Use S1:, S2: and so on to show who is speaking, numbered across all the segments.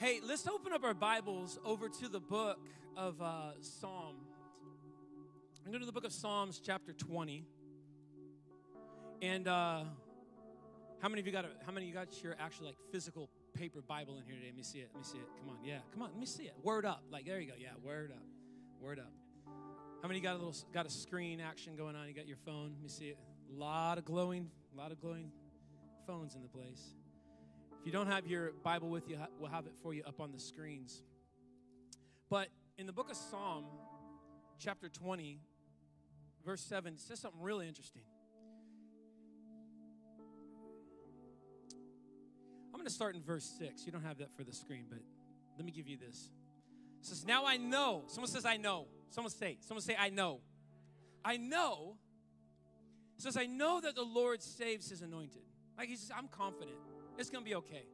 S1: Hey, let's open up our Bibles over to the book of uh. I'm going to the book of Psalms, chapter 20. And uh, how many of you got a, how many of you got your actual like physical paper Bible in here today? Let me see it. Let me see it. Come on, yeah, come on. Let me see it. Word up. Like there you go. Yeah, word up. Word up. How many got a little got a screen action going on? You got your phone. Let me see it. A lot of glowing, a lot of glowing phones in the place. If you don't have your Bible with you, we'll have it for you up on the screens. But in the book of Psalm, chapter 20, verse 7, it says something really interesting. I'm going to start in verse 6. You don't have that for the screen, but let me give you this. It says, Now I know. Someone says, I know. Someone say, someone say, I know. I know. It says, I know that the Lord saves his anointed. Like he says, I'm confident. It's going to be okay.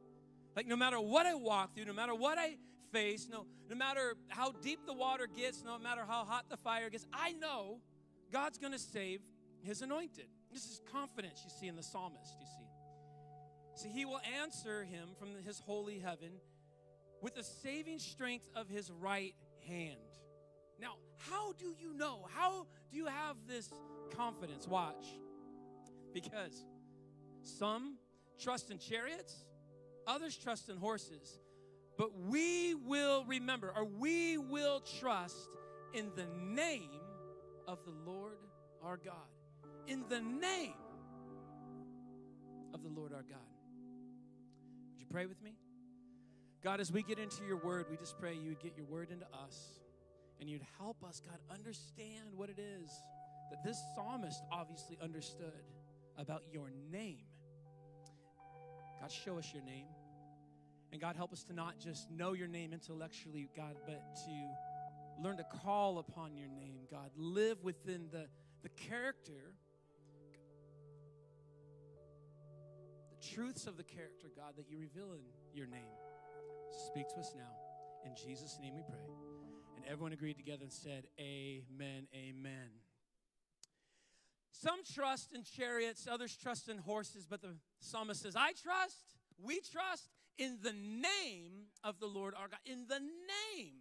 S1: Like no matter what I walk through, no matter what I face, no, no matter how deep the water gets, no matter how hot the fire gets, I know God's going to save his anointed. This is confidence you see in the psalmist, you see. See, he will answer him from his holy heaven with the saving strength of his right hand. Now, how do you know? How do you have this confidence? Watch. Because some trust in chariots, others trust in horses. But we will remember, or we will trust in the name of the Lord our God. In the name of the Lord our God. Would you pray with me? God, as we get into your word, we just pray you would get your word into us and you'd help us, God, understand what it is that this psalmist obviously understood about your name. God, show us your name. And God, help us to not just know your name intellectually, God, but to learn to call upon your name, God. Live within the, the character, the truths of the character, God, that you reveal in your name. Speak to us now. In Jesus' name we pray. And everyone agreed together and said, Amen, amen. Some trust in chariots, others trust in horses, but the psalmist says, I trust, we trust in the name of the Lord our God. In the name.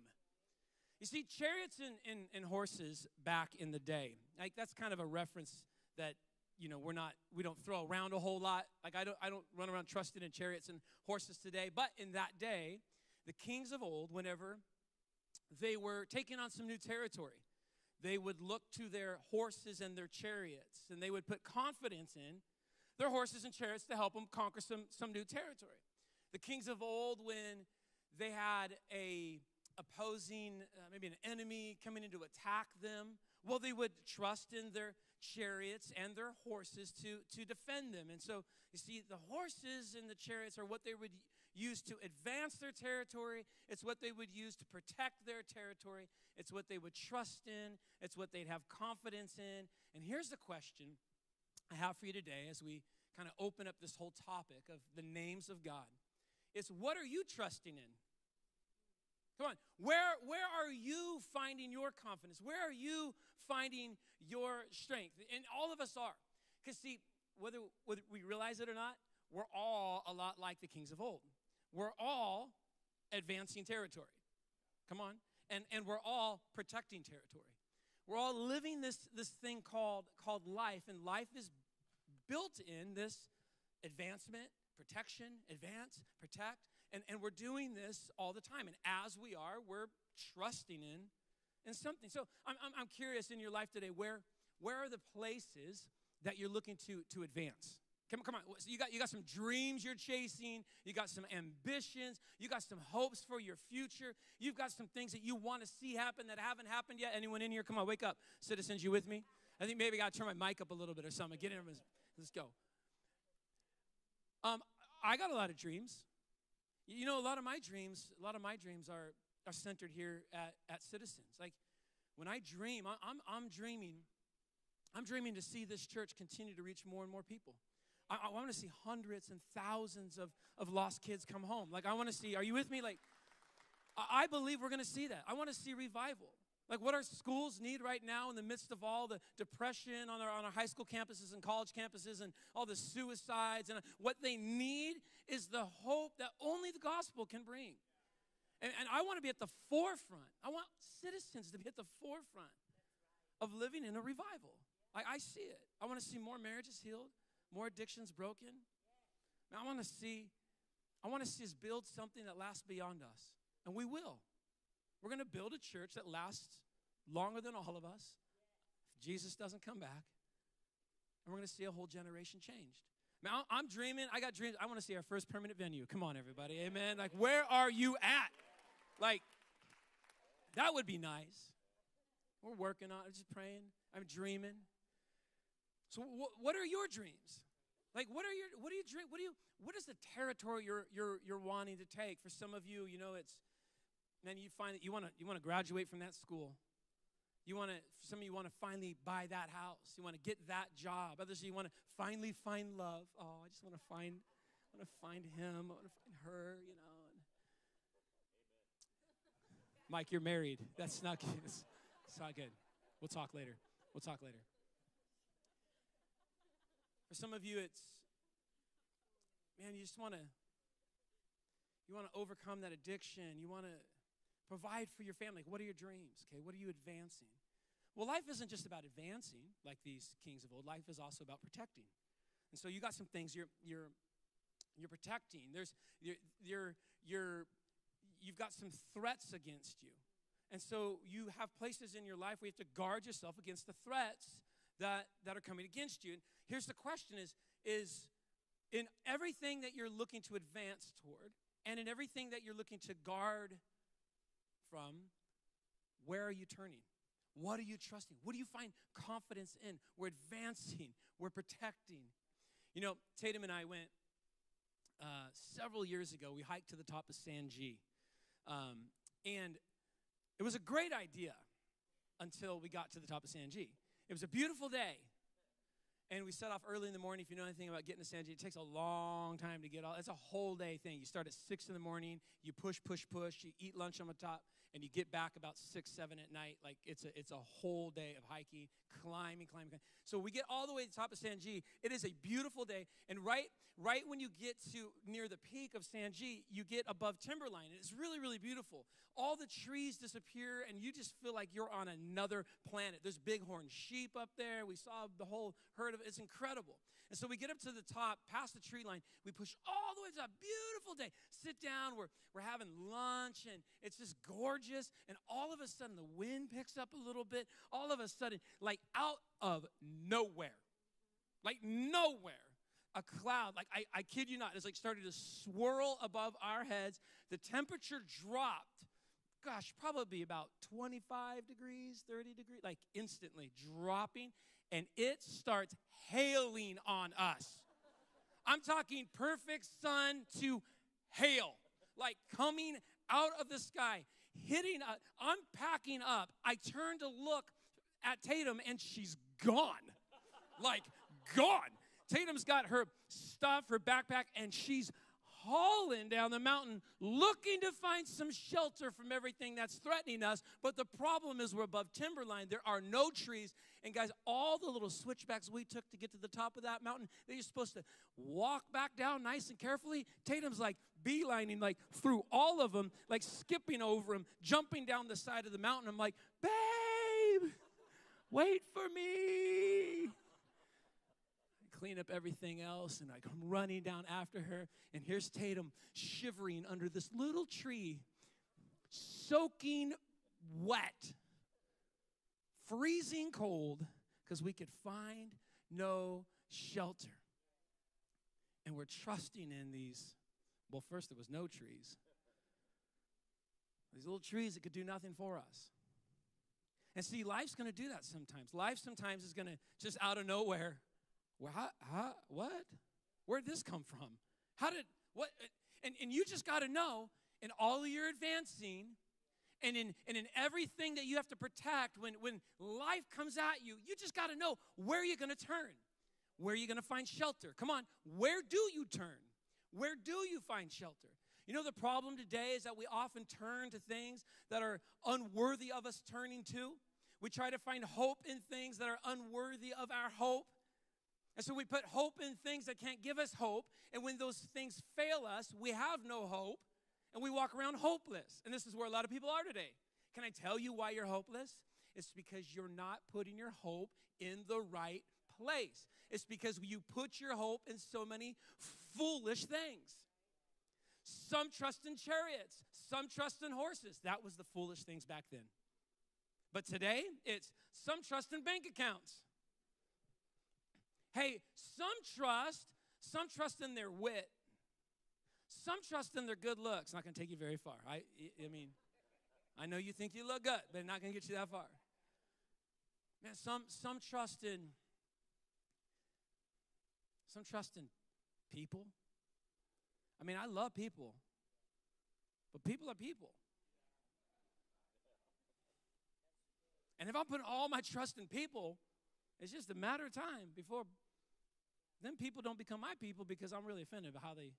S1: You see, chariots and, and, and horses back in the day, like that's kind of a reference that you know we're not we don't throw around a whole lot like i don't i don't run around trusting in chariots and horses today but in that day the kings of old whenever they were taking on some new territory they would look to their horses and their chariots, and they would put confidence in their horses and chariots to help them conquer some, some new territory. The kings of old, when they had a opposing, uh, maybe an enemy coming in to attack them, well, they would trust in their chariots and their horses to, to defend them. And so, you see, the horses and the chariots are what they would used to advance their territory. It's what they would use to protect their territory. It's what they would trust in. It's what they'd have confidence in. And here's the question I have for you today as we kind of open up this whole topic of the names of God. It's what are you trusting in? Come on. Where, where are you finding your confidence? Where are you finding your strength? And all of us are. Because, see, whether, whether we realize it or not, we're all a lot like the kings of old. We're all advancing territory. Come on. And, and we're all protecting territory. We're all living this, this thing called, called life, and life is built in this advancement, protection, advance, protect. And, and we're doing this all the time. And as we are, we're trusting in, in something. So I'm, I'm, I'm curious in your life today, where, where are the places that you're looking to, to advance? Come on, come on. So you got you got some dreams you're chasing. You got some ambitions. You got some hopes for your future. You've got some things that you want to see happen that haven't happened yet. Anyone in here? Come on, wake up, citizens. You with me? I think maybe I got to turn my mic up a little bit or something. Get in. Let's go. Um, I got a lot of dreams. You know, a lot of my dreams. A lot of my dreams are are centered here at at Citizens. Like when I dream, I'm I'm dreaming. I'm dreaming to see this church continue to reach more and more people. I, I want to see hundreds and thousands of, of lost kids come home. Like, I want to see, are you with me? Like, I, I believe we're going to see that. I want to see revival. Like what our schools need right now in the midst of all the depression on our, on our high school campuses and college campuses and all the suicides, and what they need is the hope that only the gospel can bring. And, and I want to be at the forefront. I want citizens to be at the forefront of living in a revival. Like I see it. I want to see more marriages healed, more addictions broken. I want to see, I want to see us build something that lasts beyond us. And we will. We're going to build a church that lasts longer than all of us if Jesus doesn't come back. And we're going to see a whole generation changed. Man, I'm dreaming. I got dreams. I want to see our first permanent venue. Come on, everybody. Amen. Like, where are you at? Like, that would be nice. We're working on it, just praying. I'm dreaming. So, wh- what are your dreams? Like, what are your what do you dream? What do you what is the territory you're you're you're wanting to take? For some of you, you know, it's man, you find that you want to you want to graduate from that school. You want to some of you want to finally buy that house. You want to get that job. Others you want to finally find love. Oh, I just want to find I want to find him. I want to find her, you know. Mike, you're married. That's not it's not good. We'll talk later. We'll talk later. For some of you, it's, man, you just want to, you want to overcome that addiction. You want to provide for your family. What are your dreams? Okay, what are you advancing? Well, life isn't just about advancing like these kings of old. Life is also about protecting. And so you got some things you're you're you're protecting. There's you're you're you're you've got some threats against you. And so you have places in your life where you have to guard yourself against the threats that, that are coming against you. And here's the question is, is in everything that you're looking to advance toward, and in everything that you're looking to guard from, where are you turning? What are you trusting? What do you find confidence in? We're advancing, we're protecting. You know, Tatum and I went uh, several years ago, we hiked to the top of San G. Um, and it was a great idea until we got to the top of San G. It was a beautiful day. And we set off early in the morning. If you know anything about getting to San G, it takes a long time to get all. It's a whole day thing. You start at six in the morning. You push, push, push. You eat lunch on the top, and you get back about six, seven at night. Like it's a it's a whole day of hiking, climbing, climbing. climbing. So we get all the way to the top of San G. It is a beautiful day, and right right when you get to near the peak of San G, you get above timberline. And it's really, really beautiful. All the trees disappear, and you just feel like you're on another planet. There's bighorn sheep up there. We saw the whole herd of it. It's incredible. And so we get up to the top, past the tree line. We push all the way to a beautiful day. Sit down. We're, we're having lunch, and it's just gorgeous. And all of a sudden, the wind picks up a little bit. All of a sudden, like out of nowhere, like nowhere, a cloud, like I, I kid you not, it's like started to swirl above our heads. The temperature dropped, gosh, probably about 25 degrees, 30 degrees, like instantly dropping, and it starts hailing on us. I'm talking perfect sun to hail, like coming out of the sky, hitting, uh, i I'm packing up. I turn to look at Tatum, and she's gone. Like, gone. Tatum's got her stuff, her backpack, and she's hauling down the mountain looking to find some shelter from everything that's threatening us. But the problem is we're above timberline. There are no trees. And guys, all the little switchbacks we took to get to the top of that mountain, that you're supposed to walk back down nice and carefully. Tatum's like beelining like through all of them, like skipping over them, jumping down the side of the mountain. I'm like, babe, wait for me I clean up everything else, and I come running down after her. And here's Tatum shivering under this little tree, soaking wet, freezing cold, because we could find no shelter. And we're trusting in these. Well, first, there was no trees. These little trees that could do nothing for us. And see, life's going to do that sometimes. Life sometimes is going to just out of nowhere well, how, how, what? Where'd this come from? How did, what? And, and you just got to know in all your advancing and in, and in everything that you have to protect, when, when life comes at you, you just got to know where you're going to turn. Where are you going to find shelter? Come on, where do you turn? Where do you find shelter? You know, the problem today is that we often turn to things that are unworthy of us turning to. We try to find hope in things that are unworthy of our hope. And so we put hope in things that can't give us hope. And when those things fail us, we have no hope. And we walk around hopeless. And this is where a lot of people are today. Can I tell you why you're hopeless? It's because you're not putting your hope in the right place. It's because you put your hope in so many foolish things. Some trust in chariots, some trust in horses. That was the foolish things back then. But today, it's some trust in bank accounts. Hey, some trust, some trust in their wit. Some trust in their good looks. Not going to take you very far. I, I mean, I know you think you look good, but not going to get you that far. Man, some some trust in some trust in people. I mean, I love people, but people are people. And if I'm putting all my trust in people, it's just a matter of time before then people don't become my people because I'm really offended by how they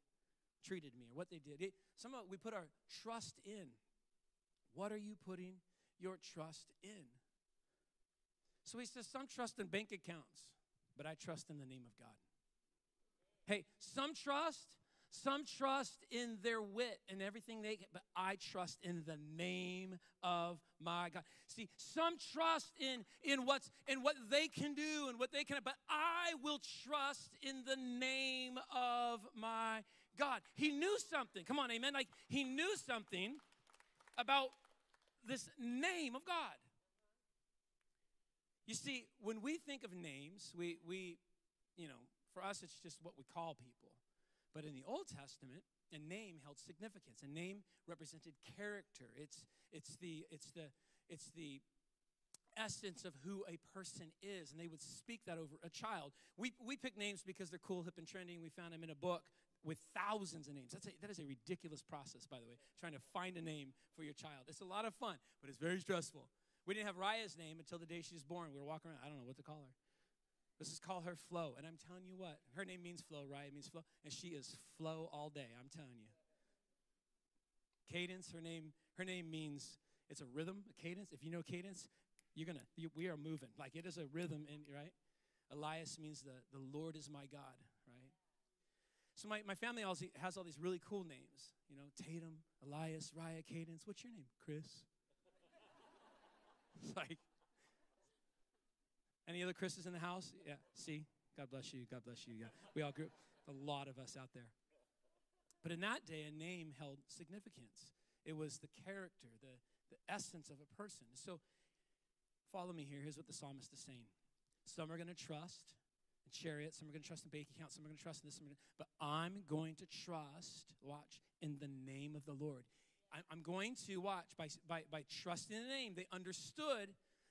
S1: treated me or what they did. It, some of we put our trust in. What are you putting your trust in? So he says, some trust in bank accounts, but I trust in the name of God. Hey, some trust some trust in their wit and everything they but I trust in the name of my God. See, some trust in in what's in what they can do and what they can, but I will trust in the name of my God. He knew something. Come on, amen. Like he knew something about this name of God. You see, when we think of names, we we, you know, for us it's just what we call people. But in the Old Testament, a name held significance. A name represented character. It's, it's, the, it's, the, it's the essence of who a person is. And they would speak that over a child. We, we pick names because they're cool, hip, and trending. We found them in a book with thousands of names. That's a, that is a ridiculous process, by the way, trying to find a name for your child. It's a lot of fun, but it's very stressful. We didn't have Raya's name until the day she was born. We were walking around, I don't know what to call her. Let's just call her Flo. And I'm telling you what, her name means flow, right? It means flow. And she is flow all day, I'm telling you. Cadence, her name, her name means it's a rhythm, a cadence. If you know cadence, you're gonna, you, we are moving. Like it is a rhythm, in, right? Elias means the, the Lord is my God? So my, my family has all these really cool names. You know, Tatum, Elias, Raya, Cadence. What's your name? Chris. like, any other Chris's in the house? Yeah. See? God bless you. God bless you. Yeah. We all grew a lot of us out there. But in that day, a name held significance. It was the character, the, the essence of a person. So follow me here. Here's what the psalmist is saying. Some are going to trust in chariots, some are going to trust in bank accounts, some are going to trust in this, gonna, but I'm going to trust, watch, in the name of the Lord. I'm going to watch by, by, by trusting the name. They understood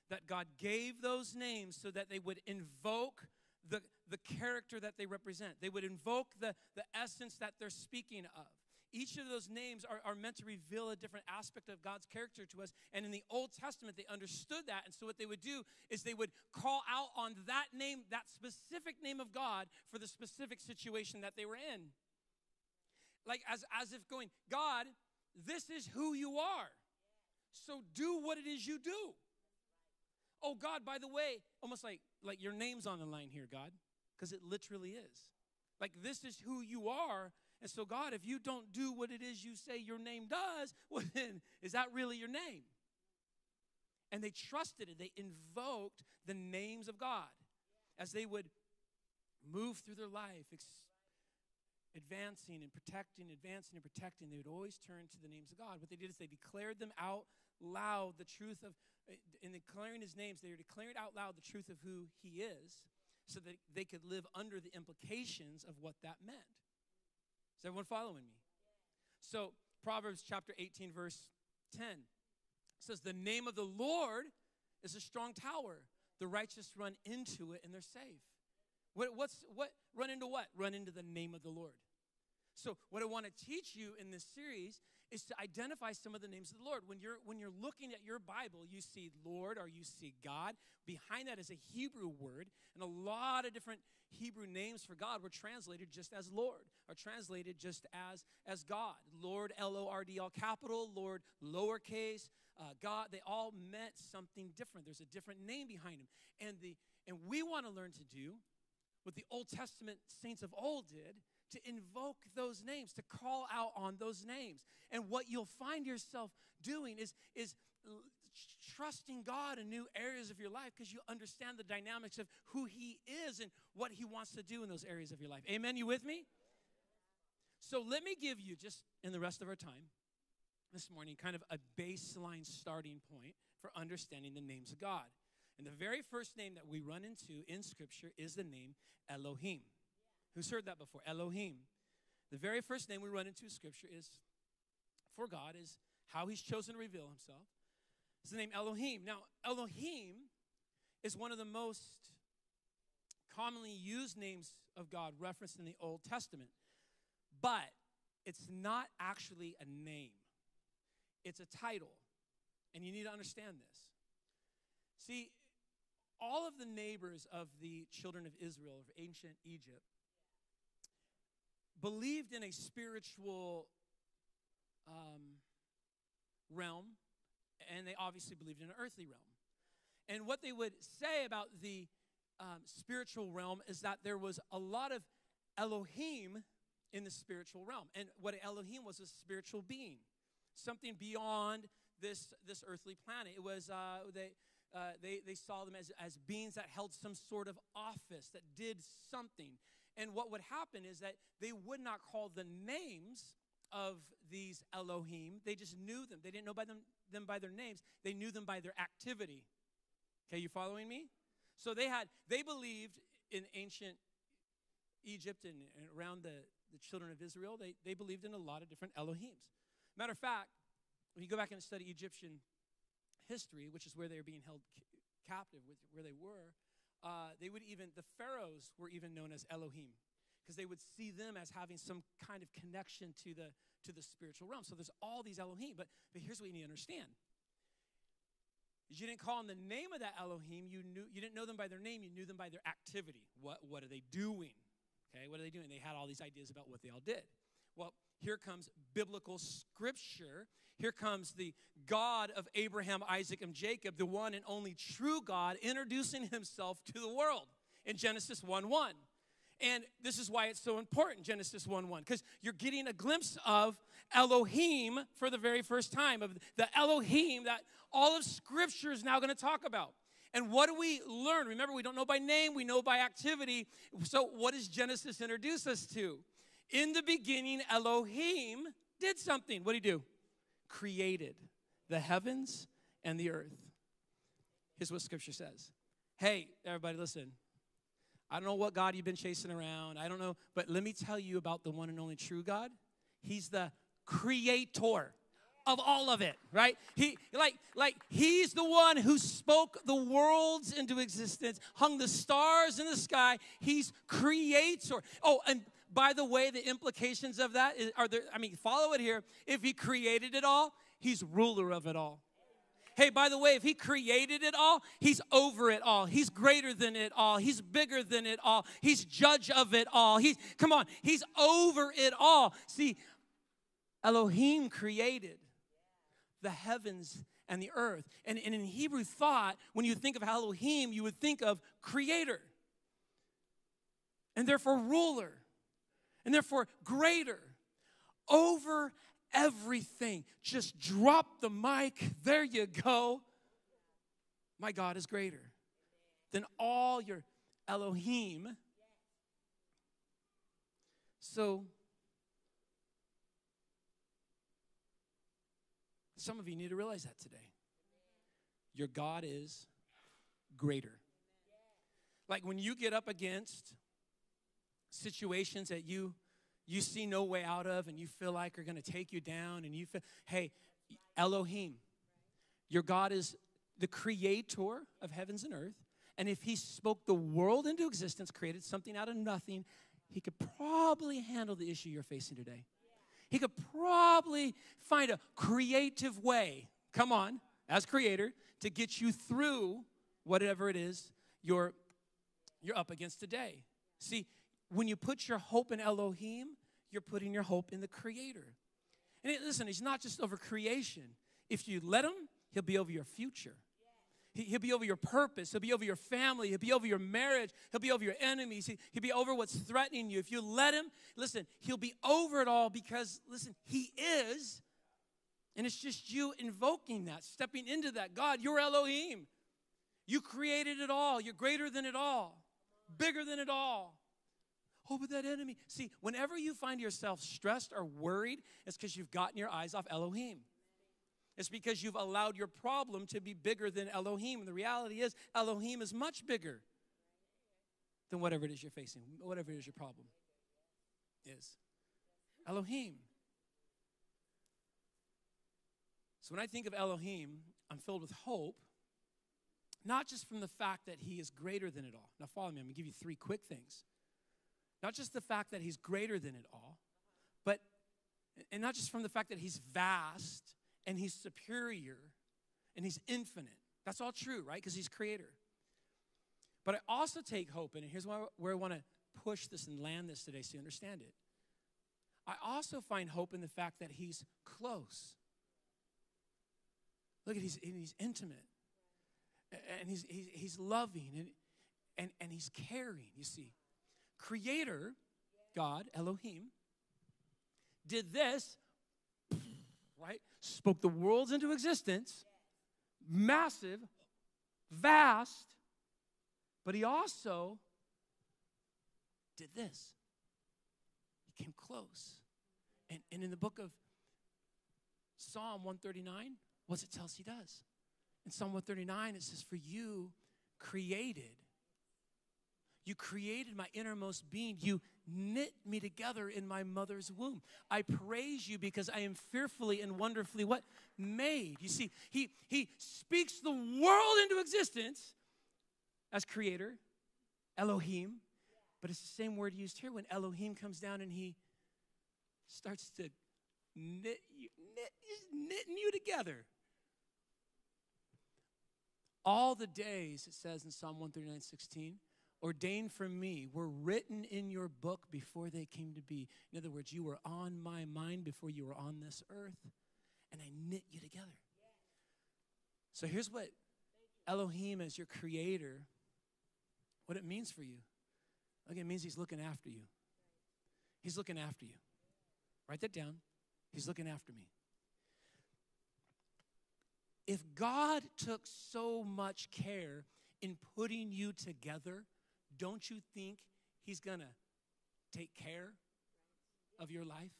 S1: that God gave those names so that they would invoke the, the character that they represent. They would invoke the, the essence that they're speaking of. Each of those names are, are meant to reveal a different aspect of God's character to us. And in the Old Testament, they understood that. And so, what they would do is they would call out on that name, that specific name of God, for the specific situation that they were in. Like, as, as if going, God, this is who you are. So, do what it is you do. Oh God, by the way, almost like like your name's on the line here, God, because it literally is. Like this is who you are. And so God, if you don't do what it is you say your name does, well then is that really your name? And they trusted it. They invoked the names of God as they would move through their life, ex- advancing and protecting, advancing and protecting. They would always turn to the names of God. What they did is they declared them out loud the truth of uh, in declaring his names, they were declaring out loud the truth of who he is so that they could live under the implications of what that meant. Is everyone following me? So, Proverbs chapter 18, verse 10 says, The name of the Lord is a strong tower. The righteous run into it and they're safe. What, what's what? Run into what? Run into the name of the Lord. So, what I want to teach you in this series is to identify some of the names of the Lord. When you're when you're looking at your Bible, you see Lord or you see God. Behind that is a Hebrew word, and a lot of different Hebrew names for God were translated just as Lord, or translated just as as God. Lord, L O R D, all capital. Lord, lowercase. Uh, God. They all meant something different. There's a different name behind them, and the and we want to learn to do what the Old Testament saints of old did to invoke those names, to call out on those names. And what you'll find yourself doing is, is trusting God in new areas of your life because you understand the dynamics of who He is and what He wants to do in those areas of your life. Amen? You with me? So let me give you, just in the rest of our time this morning, kind of a baseline starting point for understanding the names of God. And the very first name that we run into in Scripture is the name Elohim. Who's heard that before? Elohim. The very first name we run into in Scripture is for God, is how He's chosen to reveal Himself. It's the name Elohim. Now, Elohim is one of the most commonly used names of God referenced in the Old Testament, but it's not actually a name, it's a title. And you need to understand this. See, all of the neighbors of the children of Israel, of ancient Egypt, believed in a spiritual um, realm, and they obviously believed in an earthly realm. And what they would say about the um, spiritual realm is that there was a lot of Elohim in the spiritual realm. And what Elohim was a spiritual being, something beyond this, this earthly planet. It was, uh, they, uh, they, they saw them as, as beings that held some sort of office, that did something. And what would happen is that they would not call the names of these Elohim, they just knew them. They didn't know by them, them by their names, they knew them by their activity. Okay, you following me? So they had, they believed in ancient Egypt and, and around the, the children of Israel, they, they believed in a lot of different Elohims. Matter of fact, when you go back and study Egyptian history, which is where they were being held captive, where they were, uh, they would even, the pharaohs were even known as Elohim because they would see them as having some kind of connection to the, to the spiritual realm. So there's all these Elohim, but, but here's what you need to understand. You didn't call them the name of that Elohim. You, knew, you didn't know them by their name. You knew them by their activity. What, what are they doing? Okay, what are they doing? They had all these ideas about what they all did. Well, here comes biblical scripture. Here comes the God of Abraham, Isaac, and Jacob, the one and only true God, introducing himself to the world in Genesis 1 1. And this is why it's so important, Genesis 1 1, because you're getting a glimpse of Elohim for the very first time, of the Elohim that all of Scripture is now going to talk about. And what do we learn? Remember, we don't know by name, we know by activity. So, what does Genesis introduce us to? In the beginning, Elohim did something. What did he do? Created the heavens and the earth. Here's what Scripture says. Hey, everybody, listen. I don't know what God you've been chasing around. I don't know, but let me tell you about the one and only true God. He's the creator of all of it, right? He like like he's the one who spoke the worlds into existence, hung the stars in the sky. He's creator. Oh, and by the way, the implications of that is, are there I mean, follow it here. If he created it all, he's ruler of it all. Hey, by the way, if He created it all, He's over it all. He's greater than it all. He's bigger than it all. He's judge of it all. He's, come on, He's over it all. See, Elohim created the heavens and the earth. And, and in Hebrew thought, when you think of Elohim, you would think of creator, and therefore ruler, and therefore greater, over everything. Just drop the mic. There you go. My God is greater than all your Elohim. So, some of you need to realize that today. Your God is greater. Like when you get up against situations that you you see no way out of and you feel like are going to take you down and you feel, hey, Elohim, your God is the creator of heavens and earth. And if he spoke the world into existence, created something out of nothing, he could probably handle the issue you're facing today. He could probably find a creative way, come on, as creator, to get you through whatever it is you're, you're up against today. See, when you put your hope in Elohim, you're putting your hope in the Creator. And listen, He's not just over creation. If you let Him, He'll be over your future. He'll be over your purpose. He'll be over your family. He'll be over your marriage. He'll be over your enemies. He'll be over what's threatening you. If you let him, listen, he'll be over it all because, listen, he is. And it's just you invoking that, stepping into that. God, you're Elohim. You created it all. You're greater than it all, bigger than it all. Oh, but that enemy. See, whenever you find yourself stressed or worried, it's because you've gotten your eyes off Elohim. It's because you've allowed your problem to be bigger than Elohim. And the reality is, Elohim is much bigger than whatever it is you're facing, whatever it is your problem is. Elohim. So when I think of Elohim, I'm filled with hope, not just from the fact that he is greater than it all. Now, follow me, I'm gonna give you three quick things. Not just the fact that he's greater than it all, but, and not just from the fact that he's vast and he's superior and he's infinite. That's all true, right? Because he's creator. But I also take hope in it. Here's where I want to push this and land this today so you understand it. I also find hope in the fact that he's close. Look at he's he's intimate. And he's he's, he's loving and, and, and he's caring, you see. Creator, God, Elohim, did this right? Spoke the worlds into existence, massive, vast, but he also did this. He came close. And, and in the book of Psalm 139, what's it tell us he does? In Psalm 139, it says, For you created you created my innermost being. You knit me together in my mother's womb. I praise you because I am fearfully and wonderfully what? Made. You see, he, he speaks the world into existence as creator, Elohim. But it's the same word used here when Elohim comes down and he starts to knit you, knit, knitting you together. All the days, it says in Psalm 139 16, ordained for me were written in your book before they came to be. In other words, you were on my mind before you were on this earth, and I knit you together. So here's what Elohim, as your creator, what it means for you. Look, it means he's looking after you. He's looking after you. Write that down. He's looking after me. If God took so much care in putting you together, don't you think He's going to take care of your life?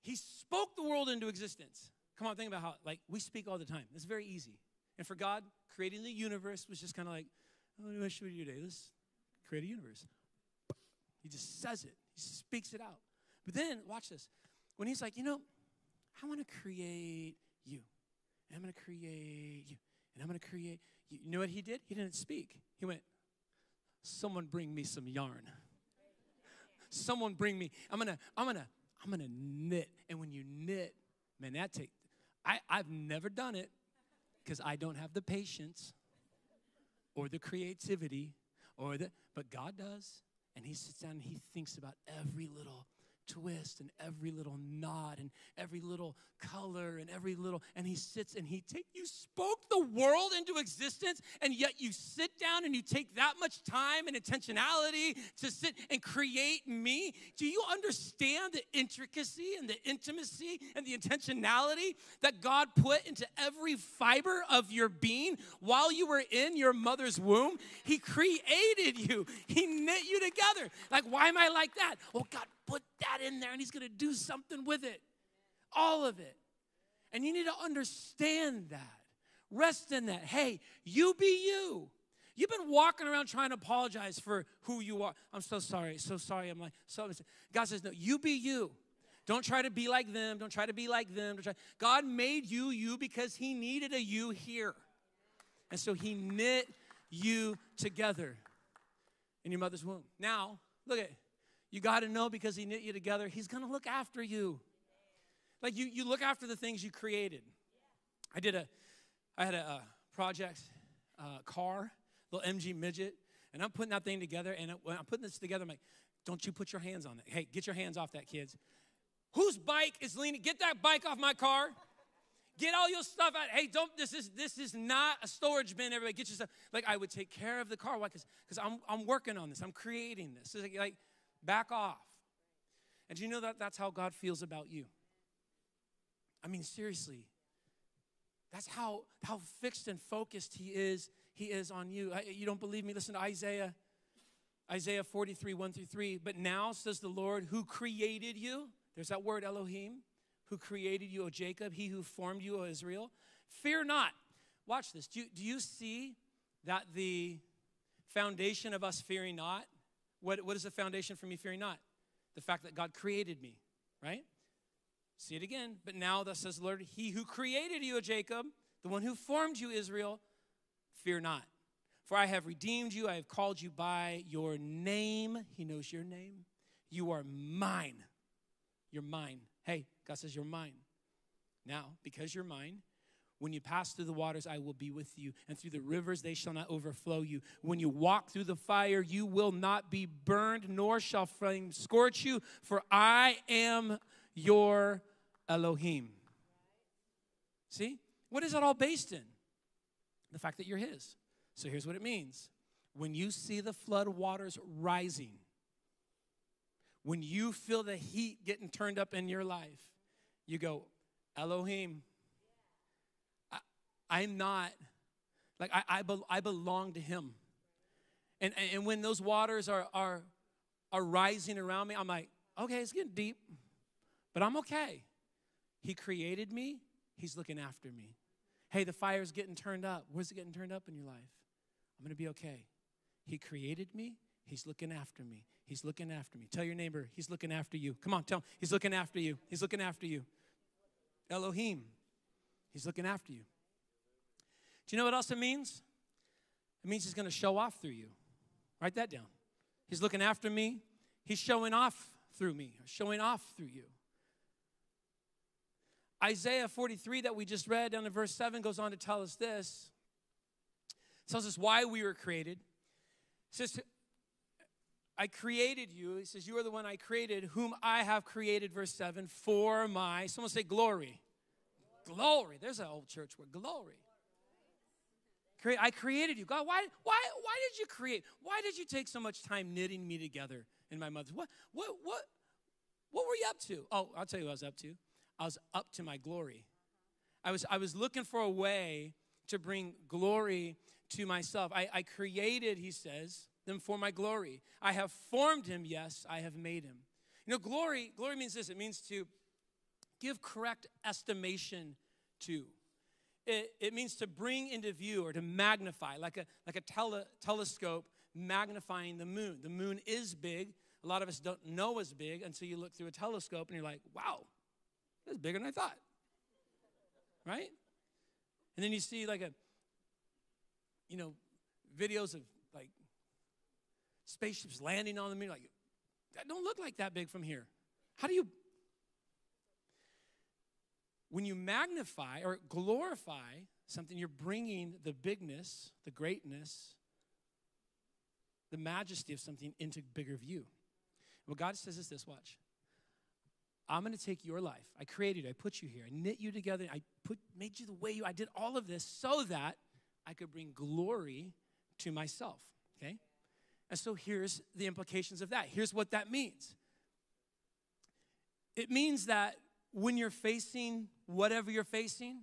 S1: He spoke the world into existence. Come on, think about how, like, we speak all the time. It's very easy. And for God, creating the universe was just kind of like, oh, what should we do today? Let's create a universe. He just says it, he speaks it out. But then, watch this. When he's like, you know, I want to create you, and I'm going to create you, and I'm going to create, you You know what he did? He didn't speak. He went, someone bring me some yarn. Someone bring me, I'm gonna, I'm gonna, I'm gonna knit. And when you knit, man, that take I, I've never done it because I don't have the patience or the creativity or the but God does. And he sits down and he thinks about every little twist and every little knot and every little color and every little and he sits and he take you spoke the world into existence and yet you sit down and you take that much time and intentionality to sit and create me. Do you understand the intricacy and the intimacy and the intentionality that God put into every fiber of your being? While you were in your mother's womb he created you. He you together like why am I like that well God put that in there and He's going to do something with it. All of it. And you need to understand that. Rest in that. Hey, you be you. You've been walking around trying to apologize for who you are. I'm so sorry, so sorry. I'm like, so God says, no, you be you. Don't try to be like them. Don't try to be like them. Try. God made you you because He needed a you here. And so He knit you together in your mother's womb. Now, look at you got to know because He knit you together, He's going to look after you. Like you, you look after the things you created. I did a, I had a, a project uh, car, little MG midget, and I'm putting that thing together. And when I'm putting this together, I'm like, don't you put your hands on it. Hey, get your hands off that, kids. Whose bike is leaning? Get that bike off my car. Get all your stuff out. Hey, don't. This is this is not a storage bin. Everybody, get your stuff. Like I would take care of the car. Why? Because I'm I'm working on this. I'm creating this. It's Like, like back off. And do you know that that's how God feels about you? I mean, seriously. That's how how fixed and focused He is. He is on you. You don't believe me? Listen to Isaiah. Isaiah 43, 1 through 3. But now says the Lord who created you. There's that word Elohim who created you, O Jacob, he who formed you, O Israel. Fear not. Watch this. Do you, do you see that the foundation of us fearing not? What, what is the foundation for me fearing not? The fact that God created me, right? See it again. But now, thus says the Lord, He who created you, O Jacob, the one who formed you, Israel, fear not. For I have redeemed you, I have called you by your name. He knows your name. You are mine. You're mine. Hey, God says, You're mine. Now, because you're mine, when you pass through the waters, I will be with you, and through the rivers, they shall not overflow you. When you walk through the fire, you will not be burned, nor shall flame scorch you, for I am your Elohim. See? What is that all based in? The fact that you're His. So here's what it means when you see the flood waters rising, when you feel the heat getting turned up in your life, you go, Elohim, I, am not, like, I, I, be, I belong to Him. And, and when those waters are, are, are rising around me, I'm like, okay, it's getting deep, but I'm okay. He created me, He's looking after me. Hey, the fire's getting turned up. Where's it getting turned up in your life? I'm gonna be okay. He created me, He's looking after me. He's looking after me. Tell your neighbor, He's looking after you. Come on, tell him, He's looking after you. He's looking after you. Elohim, He's looking after you. Do you know what else it means? It means He's going to show off through you. Write that down. He's looking after me. He's showing off through me, showing off through you. Isaiah 43 that we just read down in verse 7 goes on to tell us this. It tells us why we were created. It says, I created you. He says, You are the one I created, whom I have created, verse 7, for my, someone say glory. Glory. There's an old church word, glory. I created you. God, why, why, why did you create? Why did you take so much time knitting me together in my mother's? What, what, what, what were you up to? Oh, I'll tell you what I was up to. I was up to my glory. I was, I was looking for a way to bring glory to myself. I, I created, he says, them for my glory. I have formed him, yes, I have made him. You know, glory, glory means this it means to give correct estimation to. It, it means to bring into view or to magnify, like a, like a tele, telescope magnifying the moon. The moon is big. A lot of us don't know it's big until you look through a telescope and you're like, wow, that's bigger than I thought. Right? And then you see like a, you know, videos of spaceships landing on the moon. Like, that don't look like that big from here. How do you? When you magnify or glorify something, you're bringing the bigness, the greatness, the majesty of something into bigger view. What God says is this watch. I'm going to take your life. I created you. I put you here. I knit you together. I put, made you the way you. I did all of this so that I could bring glory to myself. Okay? And so here's the implications of that. Here's what that means it means that when you're facing whatever you're facing,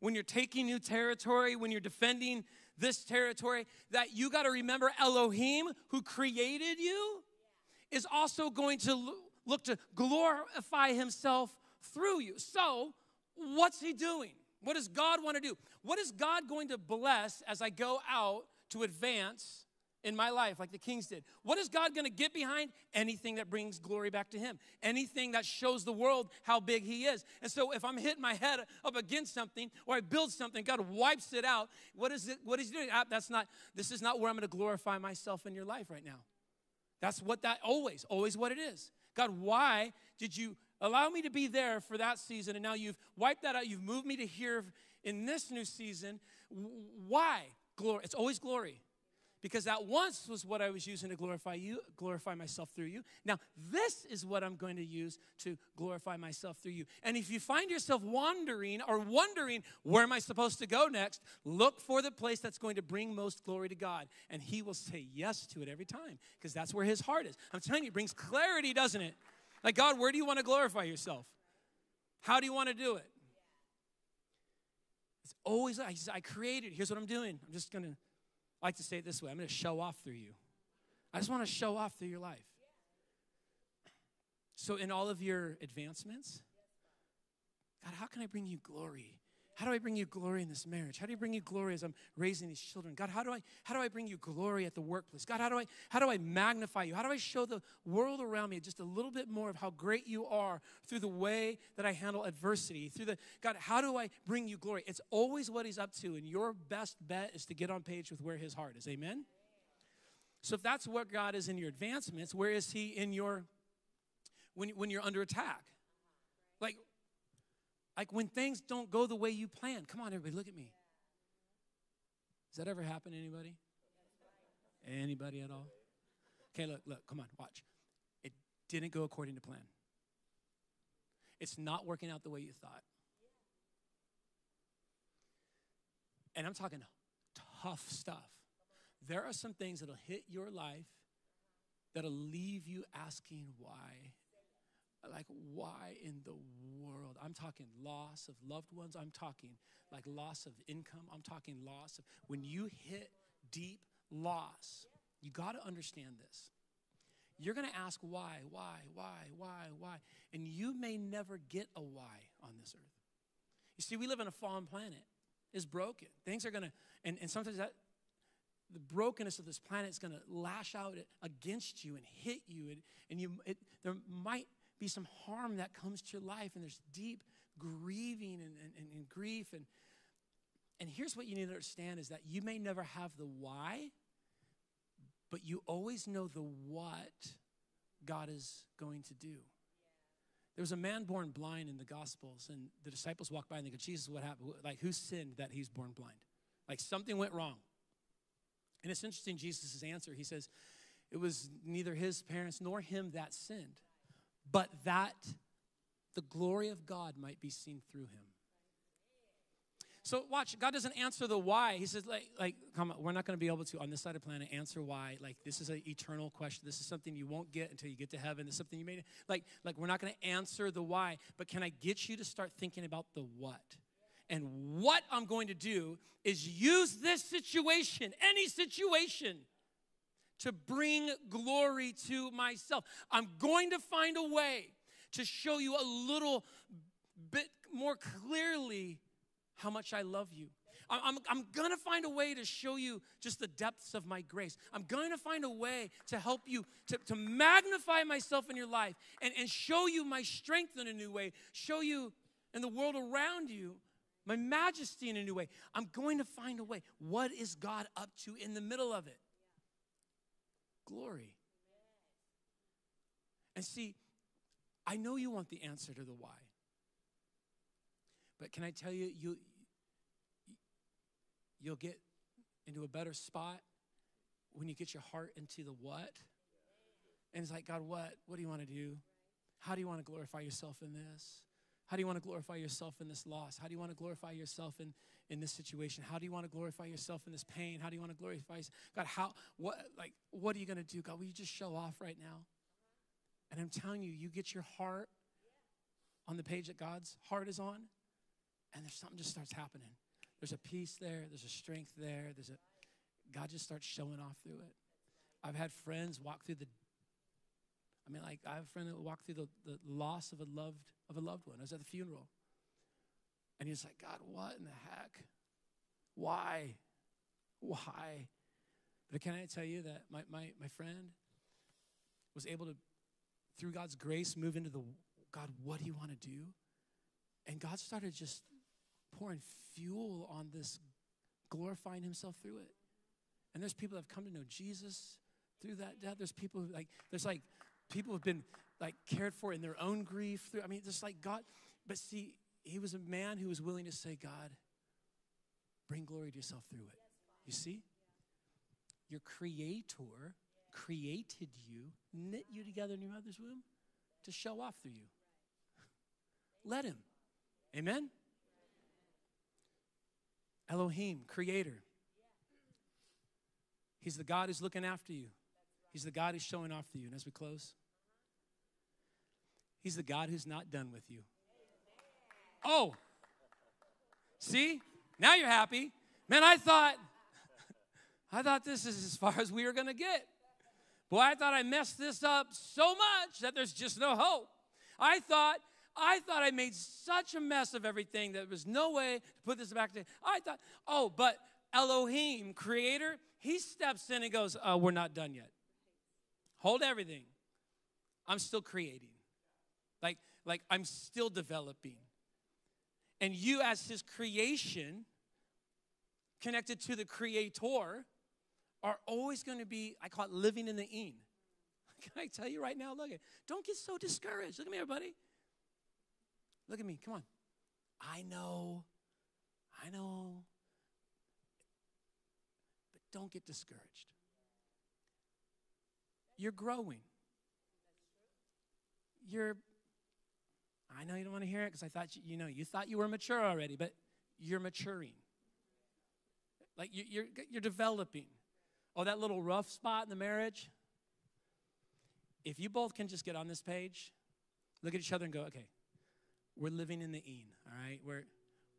S1: when you're taking new territory, when you're defending this territory, that you got to remember Elohim, who created you, is also going to look to glorify himself through you. So, what's he doing? What does God want to do? What is God going to bless as I go out to advance in my life, like the kings did. What is God going to get behind? Anything that brings glory back to Him, anything that shows the world how big He is. And so, if I'm hitting my head up against something or I build something, God wipes it out. What is it? What is He doing? Ah, that's not. This is not where I'm going to glorify myself in your life right now. That's what that always, always what it is. God, why did you allow me to be there for that season, and now you've wiped that out? You've moved me to here in this new season. Why glory? It's always glory because that once was what I was using to glorify you, glorify myself through you. Now, this is what I'm going to use to glorify myself through you. And if you find yourself wandering or wondering, where am I supposed to go next? Look for the place that's going to bring most glory to God. And He will say yes to it every time because that's where His heart is. I'm telling you, it brings clarity, doesn't it? Like, God, where do you want to glorify yourself? How do you want to do it? It's always, I, I created, here's what I'm doing. I'm just going to I like to say it this way I'm going to show off through you. I just want to show off through your life. So, in all of your advancements, God, how can I bring you glory? How do I bring you glory in this marriage? How do you bring you glory as I'm raising these children? God, how do I how do I bring you glory at the workplace? God, how do I how do I magnify you? How do I show the world around me just a little bit more of how great you are through the way that I handle adversity? Through the God, how do I bring you glory? It's always what he's up to, and your best bet is to get on page with where his heart is. Amen. So if that's what God is in your advancements, where is he in your when when you're under attack? Like like when things don't go the way you plan. Come on, everybody, look at me. Does that ever happen to anybody? Anybody at all? Okay, look, look, come on, watch. It didn't go according to plan. It's not working out the way you thought. And I'm talking tough stuff. There are some things that'll hit your life that'll leave you asking why like why in the world? I'm talking loss of loved ones. I'm talking like loss of income. I'm talking loss of when you hit deep loss you got to understand this. You're going to ask why why why why why and you may never get a why on this earth. You see we live on a fallen planet. It's broken. Things are going to and, and sometimes that the brokenness of this planet is going to lash out against you and hit you and, and you it, there might be some harm that comes to your life, and there's deep grieving and, and, and grief. And, and here's what you need to understand is that you may never have the why, but you always know the what God is going to do. There was a man born blind in the Gospels, and the disciples walked by and they go, Jesus, what happened? Like, who sinned that he's born blind? Like, something went wrong. And it's interesting, Jesus' answer. He says, It was neither his parents nor him that sinned, but that the glory of God might be seen through him. So watch, God doesn't answer the why. He says, like, like, come on, we're not going to be able to on this side of the planet answer why. Like, this is an eternal question. This is something you won't get until you get to heaven. This is something you may like, like, we're not going to answer the why, but can I get you to start thinking about the what? And what I'm going to do is use this situation, any situation, to bring glory to myself. I'm going to find a way to show you a little bit more clearly how much I love you. I'm, I'm to find a way to show you just the depths of my grace. I'm going to find a way to help you to, to magnify myself in your life and, and show you my strength in a new way, show you in the world around you my majesty in a new way. I'm going to find a way. What is God up to in the middle of it? Glory. And see, I know you want the answer to the why. But can I tell you, you you'll get into a better spot when you get your heart into the what. And it's like, God, what? What do you want to do? How do you want to glorify yourself in this? How do you want to glorify yourself in this loss? How do you want to glorify yourself in, in this situation? How do you want to glorify yourself in this pain? How do you want to glorify God? How what like what are you going to do? God, will you just show off right now? And I'm telling you, you get your heart on the page that God's heart is on, and there's something just starts happening. There's a peace there, there's a strength there, there's a God just starts showing off through it. I've had friends walk through the I mean, like I have a friend that walked through the, the loss of a loved of a loved one. I was at the funeral. And he's like, God, what in the heck? Why? Why? But can I tell you that my, my, my friend was able to, through God's grace, move into the God, what do you want to do? And God started just pouring fuel on this, glorifying Himself through it. And there's people that have come to know Jesus through that death. There's people who like, there's like people who've been like cared for in their own grief. Through, I mean, just like God. But see, he was a man who was willing to say, God, bring glory to yourself through it. You see? your creator created you, knit you together in your mother's womb to show off through you. Let him. Amen? Elohim, creator. He's the God who's looking after you. He's the God who's showing off to you. And as we close, He's the God who's not done with you. Oh, see? Now you're happy. Man, I thought, I thought this is as far as we were going to get. Boy, I thought I messed this up so much that there's just no hope. I thought, I thought I made such a mess of everything that there was no way to put this back to. I thought, oh, but Elohim, creator, he steps in and goes, oh, we're not done yet. Hold everything. I'm still creating. Like, like I'm still developing. And you, as his creation, connected to the creator, are always going to be, I call it living in the in. Can I tell you right now? Look at don't get so discouraged. Look at me, everybody. Look at me. Come on. I know. I know. But don't get discouraged. You're growing. You're I know you don't want to hear it because I thought you, you know you thought you were mature already, but you're maturing. Like you, you're you're developing. Oh, that little rough spot in the marriage. If you both can just get on this page, look at each other and go, okay, we're living in the in, all right? We're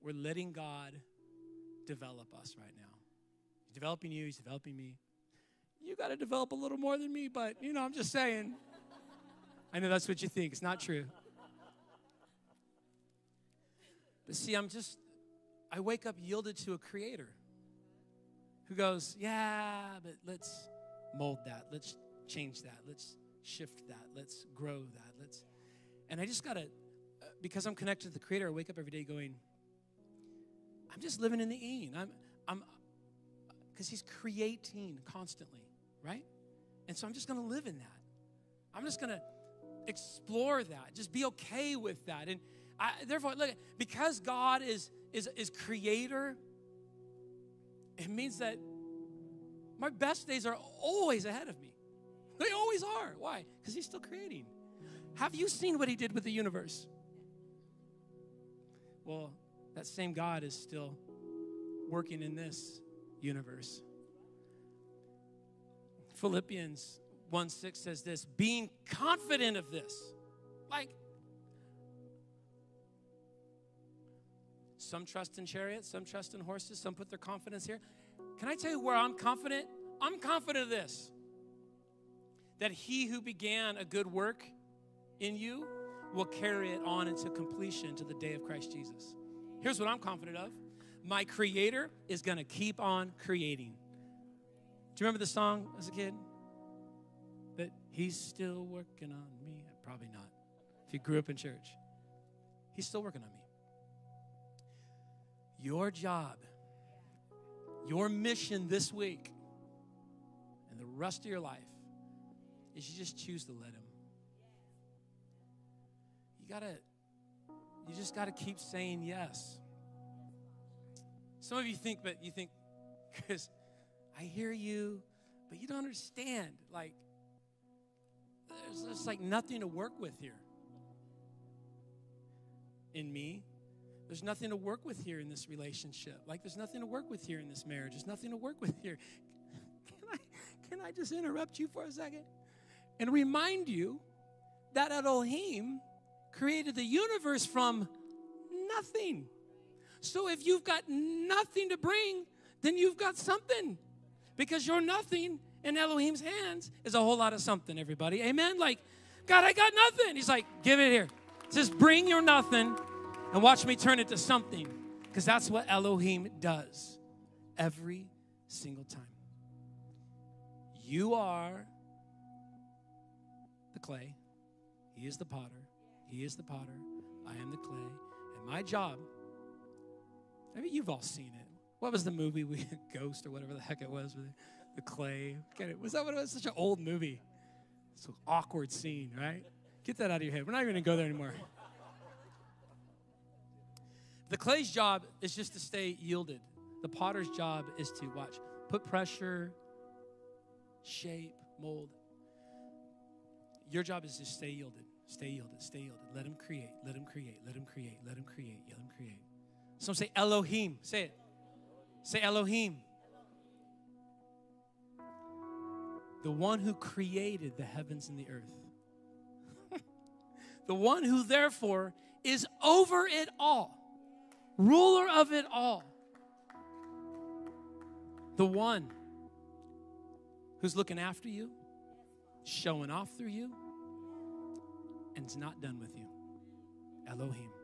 S1: we're letting God develop us right now. He's developing you, he's developing me. You got to develop a little more than me, but you know, I'm just saying. I know that's what you think. It's not true. But see, I'm just, I wake up yielded to a creator who goes, Yeah, but let's mold that. Let's change that. Let's shift that. Let's grow that. Let's, and I just got to, uh, because I'm connected to the creator, I wake up every day going, I'm just living in the in. I'm, I'm, because he's creating constantly, right? And so I'm just going to live in that. I'm just going to explore that. Just be okay with that. And I, therefore, look, because God is, is, is creator, it means that my best days are always ahead of me. They always are. Why? Because He's still creating. Have you seen what He did with the universe? Well, that same God is still working in this universe. Philippians 1 6 says this being confident of this. Like, Some trust in chariots, some trust in horses, some put their confidence here. Can I tell you where I'm confident? I'm confident of this that he who began a good work in you will carry it on into completion to the day of Christ Jesus. Here's what I'm confident of my creator is going to keep on creating. Do you remember the song as a kid? That he's still working on me? Probably not. If you grew up in church, he's still working on me. Your job, your mission this week and the rest of your life is you just choose to let Him. You gotta, you just gotta keep saying yes. Some of you think, but you think, because I hear you, but you don't understand. Like, there's just like nothing to work with here in me. There's nothing to work with here in this relationship. Like there's nothing to work with here in this marriage. There's nothing to work with here. Can I can I just interrupt you for a second and remind you that Elohim created the universe from nothing. So if you've got nothing to bring, then you've got something. Because your nothing in Elohim's hands is a whole lot of something, everybody. Amen? Like, God, I got nothing. He's like, give it here. Just bring your nothing and watch me turn it to something because that's what Elohim does every single time. You are the clay, He is the potter, He is the potter, I am the clay, and my job. I mean, you've all seen it. What was the movie we Ghost or whatever the heck it was with the clay? Was that what it was? Such an old movie. It's an awkward scene, right? Get that out of your head. We're not even gonna go there anymore. The clay's job is just to stay yielded. The potter's job is to watch, put pressure, shape, mold. Your job is to stay yielded, stay yielded, stay yielded. Let him create, let him create, let him create, let him create, let him create. Some say Elohim. Say it. Say Elohim. The one who created the heavens and the earth. the one who, therefore, is over it all, ruler of it all. The one who's looking after you, showing off through you, and is not done with you. Elohim.